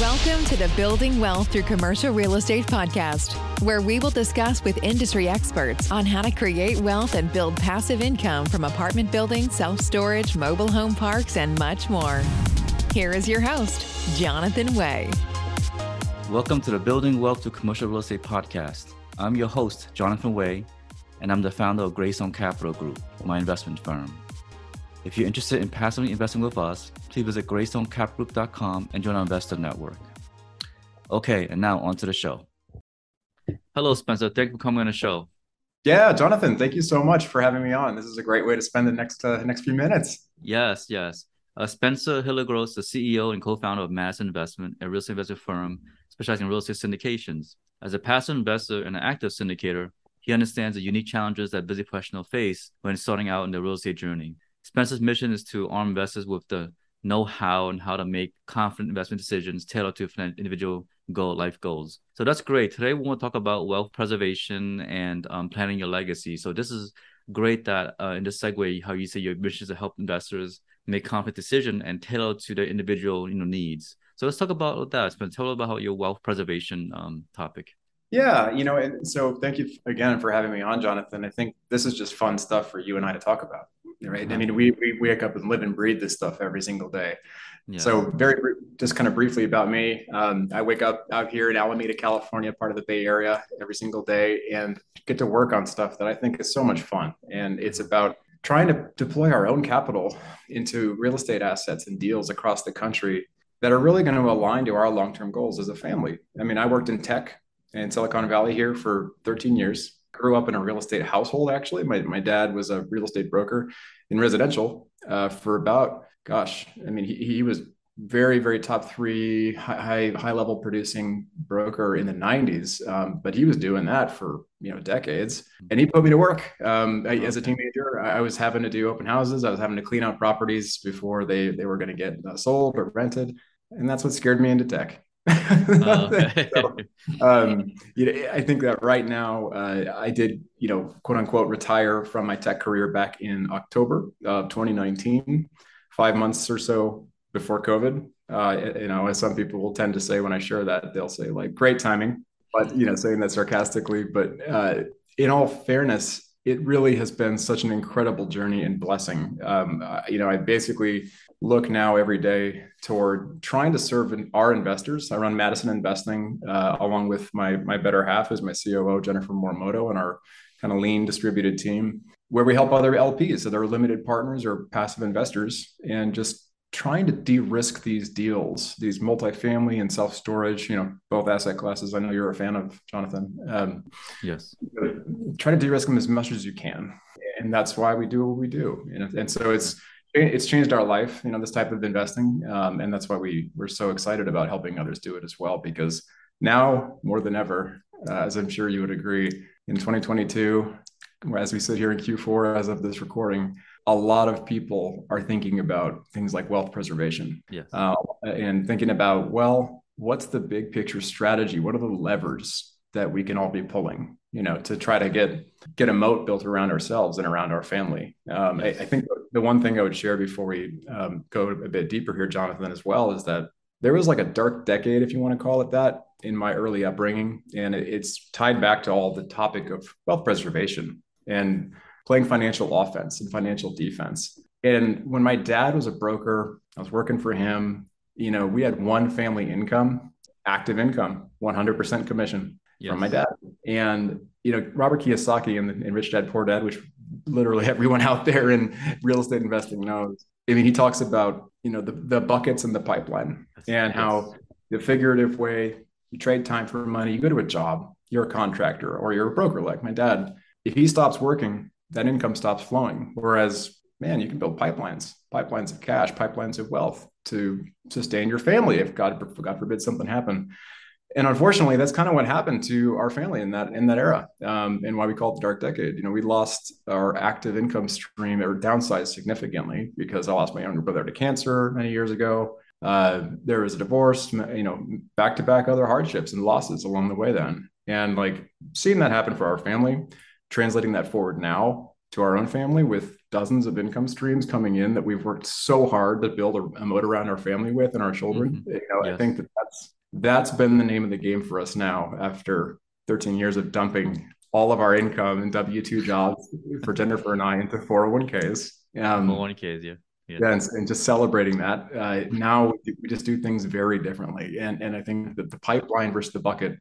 Welcome to the Building Wealth Through Commercial Real Estate podcast, where we will discuss with industry experts on how to create wealth and build passive income from apartment buildings, self storage, mobile home parks, and much more. Here is your host, Jonathan Way. Welcome to the Building Wealth Through Commercial Real Estate podcast. I'm your host, Jonathan Way, and I'm the founder of Greystone Capital Group, my investment firm. If you're interested in passively investing with us, please visit greystonecapgroup.com and join our investor network. Okay, and now on to the show. Hello, Spencer. Thank you for coming on the show. Yeah, Jonathan, thank you so much for having me on. This is a great way to spend the next uh, next few minutes. Yes, yes. Uh, Spencer Hilligoss, the CEO and co-founder of Madison Investment, a real estate investment firm specializing in real estate syndications. As a passive investor and an active syndicator, he understands the unique challenges that busy professionals face when starting out in the real estate journey. Spencer's mission is to arm investors with the know-how and how to make confident investment decisions tailored to individual goal life goals. So that's great. Today we want to talk about wealth preservation and um, planning your legacy. So this is great that uh, in this segue, how you say your mission is to help investors make confident decision and tailor to their individual you know needs. So let's talk about that. Spencer, tell us about your wealth preservation um, topic. Yeah, you know, and so thank you again for having me on, Jonathan. I think this is just fun stuff for you and I to talk about right? I uh-huh. mean, we, we wake up and live and breathe this stuff every single day. Yeah. So very just kind of briefly about me, um, I wake up out here in Alameda, California, part of the Bay Area, every single day, and get to work on stuff that I think is so much fun. And it's about trying to deploy our own capital into real estate assets and deals across the country that are really going to align to our long-term goals as a family. I mean, I worked in tech in Silicon Valley here for 13 years. Grew up in a real estate household. Actually, my my dad was a real estate broker in residential uh, for about gosh, I mean he he was very very top three high high level producing broker in the 90s um, but he was doing that for you know decades. And he put me to work um, I, as a teenager. I was having to do open houses. I was having to clean out properties before they they were going to get uh, sold or rented. And that's what scared me into tech Okay. so, um, you know, I think that right now uh, I did, you know, quote unquote, retire from my tech career back in October of 2019, five months or so before COVID. Uh, you know, as some people will tend to say when I share that, they'll say like, great timing, but you know, saying that sarcastically. But uh, in all fairness, it really has been such an incredible journey and blessing. Um, you know, I basically look now every day toward trying to serve our investors. I run Madison Investing uh, along with my my better half, who's my COO Jennifer Morimoto, and our kind of lean distributed team, where we help other LPs that are limited partners or passive investors, and just trying to de-risk these deals, these multifamily and self-storage, you know, both asset classes. I know you're a fan of Jonathan. Um, yes. Try to de-risk them as much as you can, and that's why we do what we do. And, and so it's it's changed our life, you know, this type of investing, um, and that's why we we're so excited about helping others do it as well. Because now more than ever, uh, as I'm sure you would agree, in 2022, as we sit here in Q4 as of this recording, a lot of people are thinking about things like wealth preservation, yes. uh, and thinking about well, what's the big picture strategy? What are the levers that we can all be pulling? you know to try to get get a moat built around ourselves and around our family um, I, I, think the one thing i would share before we um, go a bit deeper here jonathan as well is that there was like a dark decade if you want to call it that in my early upbringing and it's tied back to all the topic of wealth preservation and playing financial offense and financial defense and when my dad was a broker i was working for him you know we had one family income active income 100% commission yes. from my dad. And you know, Robert Kiyosaki in Rich Dad Poor Dad, which literally everyone out there in real estate investing knows. I mean, he talks about you know the, the buckets and the pipeline and how the figurative way you trade time for money. You go to a job, you're a contractor or you're a broker like my dad. If he stops working, that income stops flowing. Whereas, man, you can build pipelines, pipelines of cash, pipelines of wealth to sustain your family if God, God forbid something happened and unfortunately, that's kind of what happened to our family in that in that era, um, and why we call it the dark decade. You know, we lost our active income stream or downsized significantly because I lost my younger brother to cancer many years ago. Uh, there was a divorce, you know, back to back other hardships and losses along the way. Then, and like seeing that happen for our family, translating that forward now to our own family with dozens of income streams coming in that we've worked so hard to build a, a moat around our family with and our children. Mm-hmm. You know, yes. I think that that's that's been the name of the game for us now after 13 years of dumping all of our income in W two jobs for Jennifer and I into 401ks. Um, 401ks, yeah. Yeah, yeah and, and, just celebrating that. Uh, now we just do things very differently, and and I think that the pipeline versus the bucket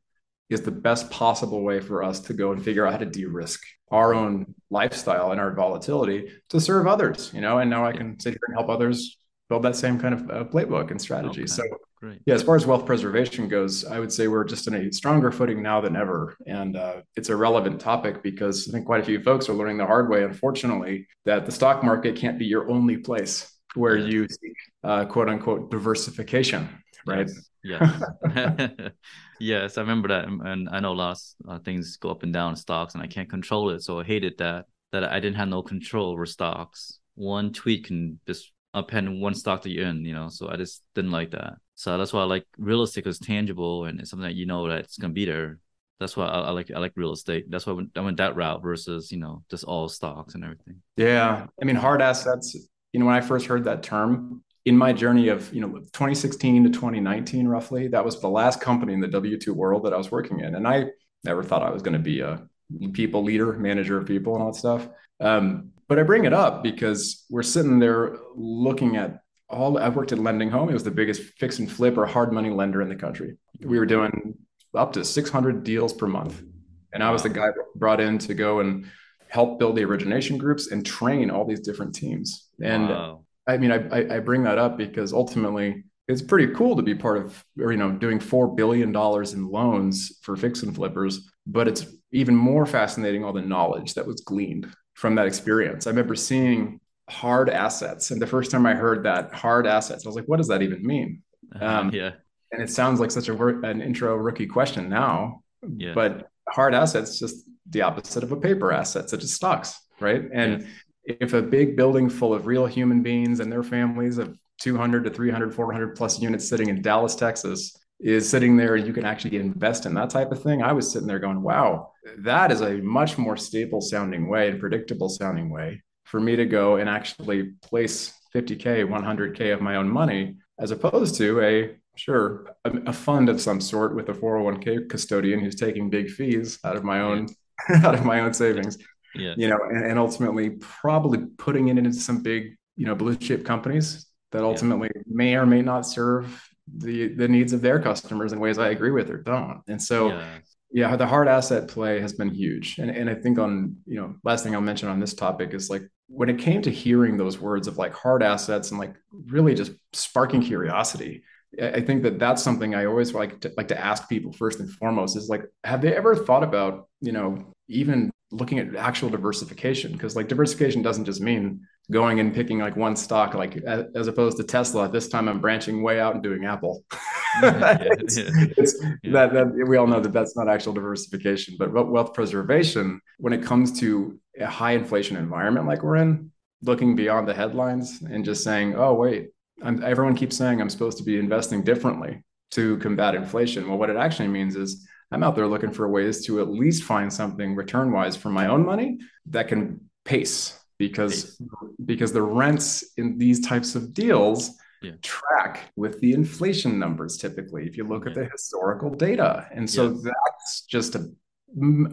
is the best possible way for us to go and figure out how to de-risk our own lifestyle and our volatility to serve others. You know, and now I can sit here and help others build that same kind of uh, playbook and strategy. Okay. So Great. Yeah, as far as wealth preservation goes, I would say we're just in a stronger footing now than ever. And uh, it's a relevant topic because I think quite a few folks are learning the hard way, unfortunately, that the stock market can't be your only place where you seek uh, quote unquote diversification, right? Yes. Yes. yes, I remember that. And I know lots of things go up and down in stocks and I can't control it. So I hated that, that I didn't have no control over stocks. One tweet can just upend one stock that you're in, you know. So I just didn't like that. So that's why I like real estate is tangible and it's something that you know that it's gonna be there. That's why I, I like I like real estate. That's why I went, I went that route versus you know just all stocks and everything. Yeah, I mean hard assets. You know, when I first heard that term in my journey of you know 2016 to 2019, roughly, that was the last company in the W two world that I was working in, and I never thought I was going to be a people leader, manager of people, and all that stuff. Um, but I bring it up because we're sitting there looking at all I worked at LendingHome. It was the biggest fix and flip or hard money lender in the country. We were doing up to 600 deals per month. And I was the guy brought in to go and help build the origination groups and train all these different teams. And wow. I mean, I, I bring that up because ultimately it's pretty cool to be part of, or, you know, doing $4 billion in loans for fix and flippers, but it's even more fascinating all the knowledge that was gleaned from that experience. I remember seeing hard assets. And the first time I heard that hard assets, I was like, what does that even mean? Uh-huh, um, yeah. And it sounds like such a an intro rookie question now, yeah. but hard assets just the opposite of a paper asset, such as stocks, right? And yeah. if a big building full of real human beings and their families of 200 to 300, 400 plus units sitting in Dallas, Texas, is sitting there and you can actually invest in that type of thing. I was sitting there going, wow, that is a much more stable sounding way and predictable sounding way for me to go and actually place 50K, 100K of my own money, as opposed to a sure a, a, fund of some sort with a 401k custodian who's taking big fees out of my own yeah. out of my own savings yeah. you know and, and, ultimately probably putting it into some big you know blue chip companies that ultimately yeah. may or may not serve the the needs of their customers in ways i agree with or don't. And so yeah. yeah the hard asset play has been huge. And, and i think on you know last thing i'll mention on this topic is like when it came to hearing those words of like hard assets and like really just sparking curiosity i think that that's something i always like to like to ask people first and foremost is like have they ever thought about you know even looking at actual diversification? Because like diversification doesn't just mean going and picking like one stock like as opposed to tesla this time i'm branching way out and doing apple it's, it's. That, that we all know that that's not actual diversification but wealth preservation when it comes to a high inflation environment like we're in looking beyond the headlines and just saying oh wait I'm, everyone keeps saying i'm supposed to be investing differently to combat inflation well what it actually means is i'm out there looking for ways to at least find something return wise for my own money that can pace because because the rents in these types of deals yeah. track with the inflation numbers typically if you look yeah. at the historical data and so yes. that's just an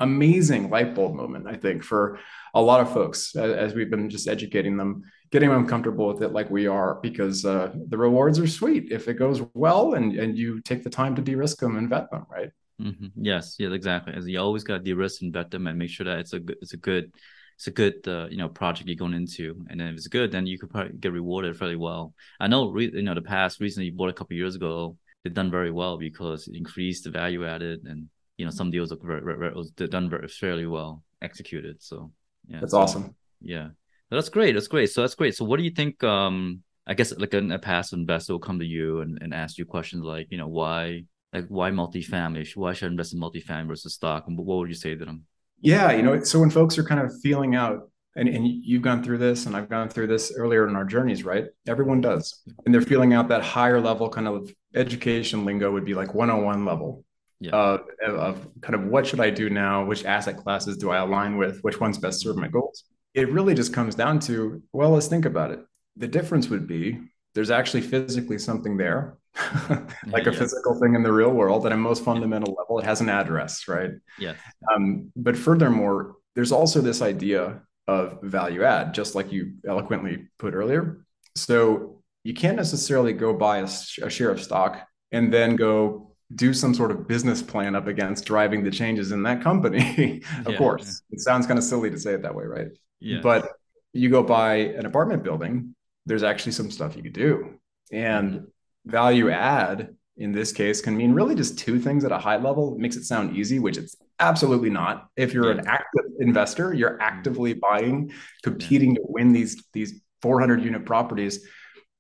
amazing light bulb moment i think for a lot of folks as we've been just educating them getting them comfortable with it like we are because uh, the rewards are sweet if it goes well and, and you take the time to de-risk them and vet them right mm-hmm. yes yes exactly as you always got to de-risk and vet them and make sure that it's a good it's a good it's a good uh, you know project you're going into. And then if it's good then you could probably get rewarded fairly well. I know re- you know the past recently you bought a couple years ago they've done very well because it increased the value added and you know some deals are very, very, very done very fairly well executed. So yeah. That's so, awesome. Yeah. That's great. That's great. So that's great. So what do you think um i guess like a, a passive investor will come to you and, and ask you questions like you know why like why multifamily? Why should I invest in multifamily versus stock? And what would you say to them yeah, you know, so when folks are kind of feeling out, and, and you've gone through this, and I've gone through this earlier in our journeys, right? Everyone does. And they're feeling out that higher level kind of education lingo would be like 101 level yeah. uh, of kind of what should I do now? Which asset classes do I align with? Which ones best serve my goals? it really just comes down to well, let's think about it. The difference would be there's actually physically something there, like yes. a physical thing in the real world at a most fundamental level. It has an address, right? Yeah. Um, but furthermore, there's also this idea of value add, just like you eloquently put earlier. So you can't necessarily go buy a, a share of stock and then go do some sort of business plan up against driving the changes in that company. of yeah, course, yeah. it sounds kind of silly to say it that way, right? Yeah. But you go buy an apartment building, there's actually some stuff you could do. And value add in this case can mean really just two things at a high level. It makes it sound easy, which it's absolutely not. If you're an active investor, you're actively buying, competing to win these these 400 unit properties.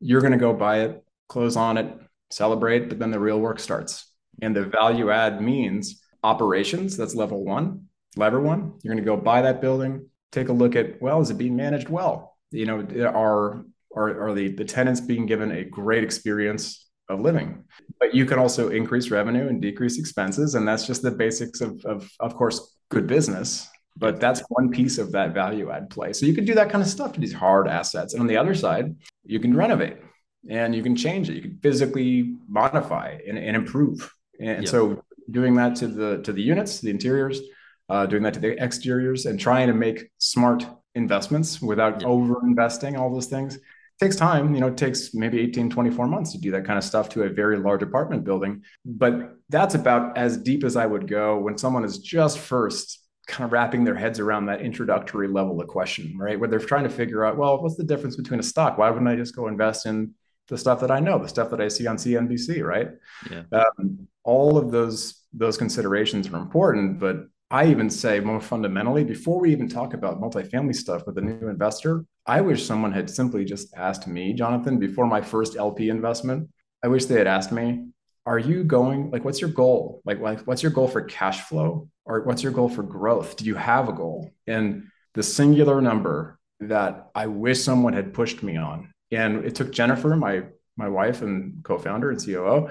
You're going to go buy it, close on it, celebrate, but then the real work starts. And the value add means operations. That's level one, lever one. You're going to go buy that building, take a look at well, is it being managed well? You know, are are, are the, the tenants being given a great experience of living? But you can also increase revenue and decrease expenses. And that's just the basics of, of, of course, good business. But that's one piece of that value add play. So you can do that kind of stuff to these hard assets. And on the other side, you can renovate and you can change it. You can physically modify and, and improve. And yep. so doing that to the to the units, the interiors, uh, doing that to the exteriors, and trying to make smart investments without yep. over investing all those things takes time you know it takes maybe 18 24 months to do that kind of stuff to a very large apartment building. But that's about as deep as i would go when someone is just first kind of wrapping their heads around that introductory level of question right? Where they're trying to figure out well what's the difference between a stock? Why wouldn't i just go invest in the stuff that i know the stuff that i see on cnbc right? Yeah. Um, all of those those considerations are important but I even say more fundamentally, before we even talk about multifamily stuff with a new investor, I wish someone had simply just asked me, Jonathan, before my first LP investment. I wish they had asked me, are you going like what's your goal? Like, like what's your goal for cash flow? Or what's your goal for growth? Do you have a goal? And the singular number that I wish someone had pushed me on. And it took Jennifer, my my wife and co-founder and COO,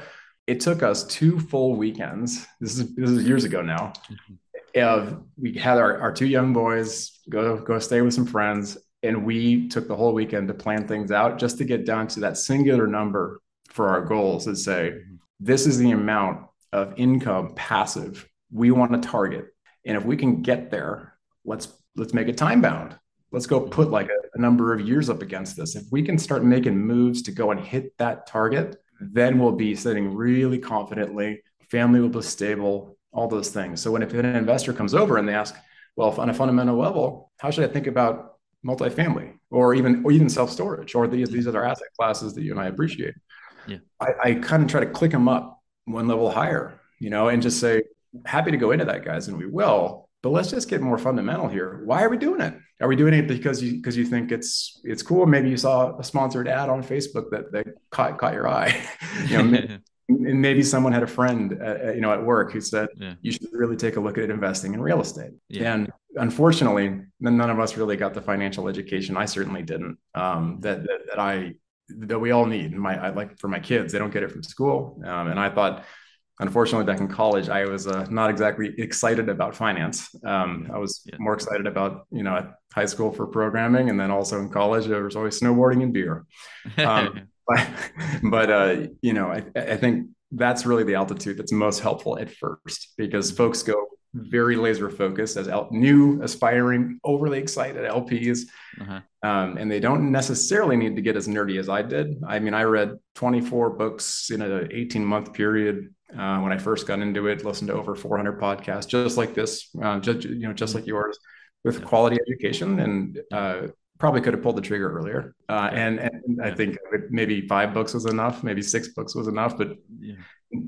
it took us two full weekends. This is this is years ago now. Mm-hmm. Of we had our, our two young boys go go stay with some friends and we took the whole weekend to plan things out just to get down to that singular number for our goals and say this is the amount of income passive we want to target. And if we can get there let's let's make it time bound. Let's go put like a, a number of years up against this. If we can start making moves to go and hit that target then we'll be sitting really confidently. Family will be stable all those things. So when if an investor comes over and they ask, well, on a fundamental level, how should I think about multifamily or even or even self storage or these these other asset classes that you and I appreciate? Yeah, I, I kind of try to click them up one level higher, you know, and just say, happy to go into that, guys, and we will. But let's just get more fundamental here. Why are we doing it? Are we doing it because you because you think it's it's cool? Maybe you saw a sponsored ad on Facebook that that caught caught your eye. you know, and maybe someone had a friend at, you know at work who said yeah. you should really take a look at investing in real estate. Yeah. and unfortunately none of us really got the financial education. I certainly didn't um, that, that, that i that we all need. My I, like for my kids they don't get it from school um, and i thought unfortunately back in college i was uh, not exactly excited about finance. Um, i was yeah. more excited about you know at high school for programming and then also in college there was always snowboarding and beer. Um, but but uh, you know, I, I think that's really the altitude that's most helpful at first because folks go very laser focused as new aspiring overly excited lps uh-huh. um, and they don't necessarily need to get as nerdy as i did i mean i read 24 books in an 18 month period uh, when i first got into it listened to over 400 podcasts just like this uh, just you know just mm-hmm. like yours with quality education and uh, probably could have pulled the trigger earlier. Uh, and and I think maybe five books was enough, maybe six books was enough, but yeah.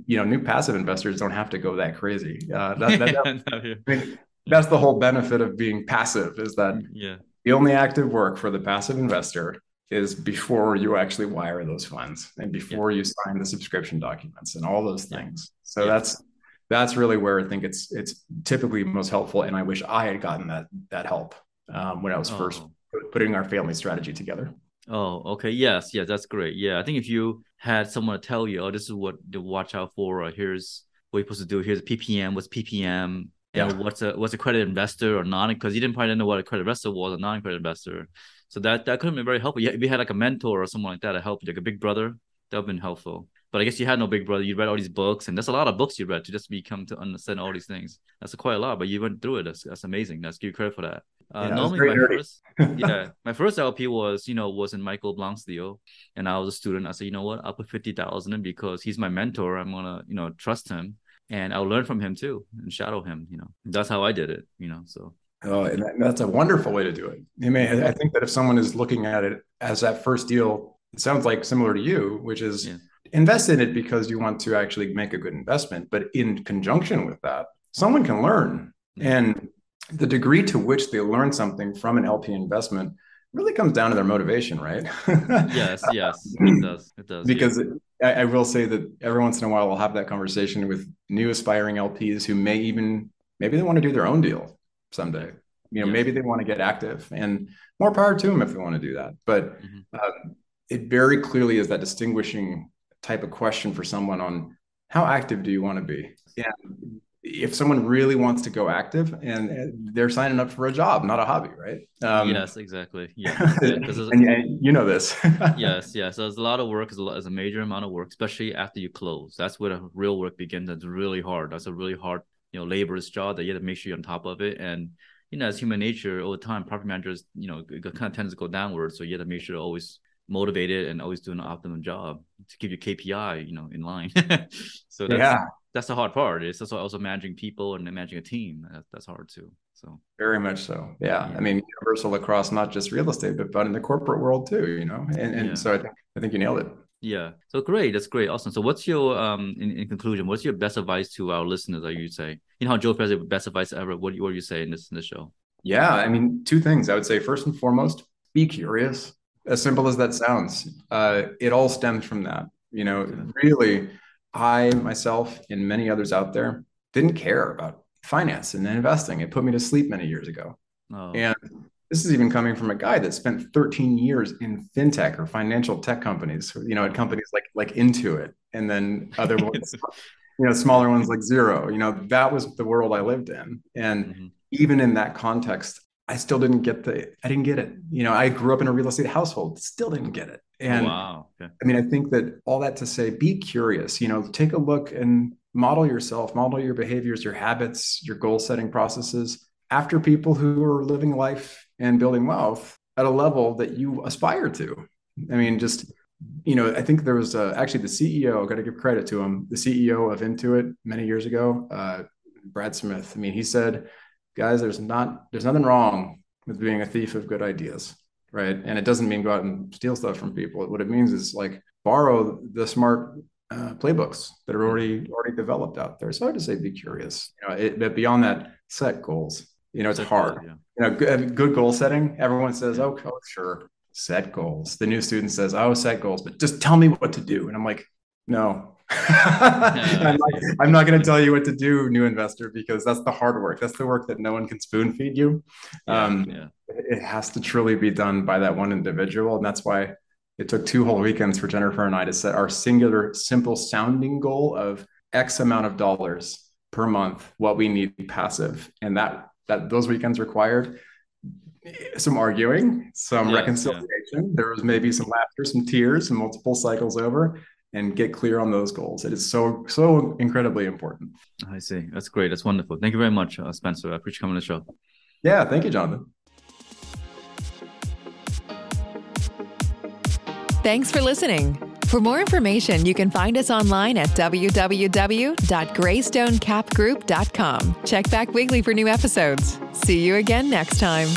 you know, new passive investors don't have to go that crazy. Uh, that, that, that, I mean, that's the whole benefit of being passive is that yeah. the only active work for the passive investor is before you actually wire those funds and before yeah. you sign the subscription documents and all those things. So that's that's really where I think it's it's typically most helpful. And I wish I had gotten that that help um, when I was oh. first putting our family strategy together. Oh, okay. Yes, yes, that's great. Yeah, I think if you had someone to tell you, oh, this is what to watch out for, or here's what you're supposed to do, here's a PPM, what's PPM, yeah. And what's a what's accredited investor or non? Because you didn't probably know what accredited investor was, a non-credit investor. So that that could have been very helpful. Yeah, if you had like a mentor or someone like that to help you, like a big brother, that would have been helpful. But I guess you had no big brother. You read all these books, and there's a lot of books you read to just become to understand all these things. That's quite a lot, but you went through it. That's, that's amazing. That's give you credit for that. Uh, yeah, normally, my dirty. first, yeah, my first LP was you know was in Michael Blank's deal, and I was a student. I said, you know what, I'll put fifty thousand in because he's my mentor. I'm gonna you know trust him, and I'll learn from him too and shadow him. You know, that's how I did it. You know, so Oh, and that's a wonderful way to do it. I mean, I think that if someone is looking at it as that first deal, it sounds like similar to you, which is yeah. invest in it because you want to actually make a good investment. But in conjunction with that, someone can learn. And the degree to which they learn something from an LP investment really comes down to their motivation, right? yes, yes, it does. It does. Because yeah. I, I will say that every once in a while, I'll have that conversation with new aspiring LPs who may even, maybe they want to do their own deal someday. You know, yes. maybe they want to get active, and more power to them if they want to do that. But mm-hmm. uh, it very clearly is that distinguishing type of question for someone on how active do you want to be? Yeah, if someone really wants to go active and they're signing up for a job, not a hobby, right? Um, yes, exactly. Yeah, and, and, you know this. yes, yes. So there's a lot of work. It's a, it's a major amount of work, especially after you close. That's where the real work begins. That's really hard. That's a really hard you know laborious job that you have to make sure you're on top of it and you know as human nature over time property managers you know it kind of tends to go downward so you have to make sure to always motivated and always doing an optimum job to keep your KPI you know in line so that's, yeah that's the hard part it's also also managing people and managing a team that's, hard too so very much so yeah. yeah. I mean universal across not just real estate but but in the corporate world too you know and, and yeah. so I think I think you nailed it yeah. So great. That's great. Awesome. So what's your um in, in conclusion, what's your best advice to our listeners, Are you say? You know how Joe Fairless best advice ever. What what do you say in this in this show? Yeah, I mean, two things. I would say first and foremost, be curious. As simple as that sounds. Uh, it all stems from that. You know, really, I myself and many others out there didn't care about finance and investing. It put me to sleep many years ago. Oh. And this is even coming from a guy that spent 13 years in fintech or financial tech companies, you know, at companies like like Intuit, and then other ones, you know, smaller ones like Xero. You know, that was the world I lived in, and mm-hmm. even in that context, I still didn't get the. I didn't get it. You know, I grew up in a real estate household, still didn't get it. And wow. Okay. I mean, I think that all that to say, be curious. You know, take a look and model yourself, model your behaviors, your habits, your goal setting processes after people who are living life and building wealth at a level that you aspire to. I mean, just you know, I think there was uh, actually the CEO. Got to give credit to him. The CEO of Intuit many years ago, uh, Brad Smith. I mean, he said, "Guys, there's not there's nothing wrong with being a thief of good ideas, right? And it doesn't mean go out and steal stuff from people. What it means is like borrow the smart uh, playbooks that are already already developed out there. So I would say be curious. You know, it, but beyond that, set goals. You know, it's hard. Yeah. You know, good, good goal setting. Everyone says, "Oh, oh, sure, set goals." The new student says, "Oh, set goals," but just tell me what to do. And I'm like, no. I'm, not, I'm not going to tell you what to do, new investor, because that's the hard work. That's the work that no one can spoon feed you. Yeah, um, yeah. It has to truly be done by that one individual, and that's why it took two whole weekends for Jennifer and I to set our singular, simple sounding goal of X amount of dollars per month, what we need passive, and that that those weekends required some arguing, some yeah, reconciliation. There was maybe some laughter, some tears, and multiple cycles over, and get clear on those goals. It is so so incredibly important. I see. That's great. That's wonderful. Thank you very much, uh, Spencer. I appreciate coming on the show. Yeah, thank you, Jonathan. Thanks for listening. For more information, you can find us online at www.greystonecapgroup.com. Check back weekly for new episodes. See you again next time.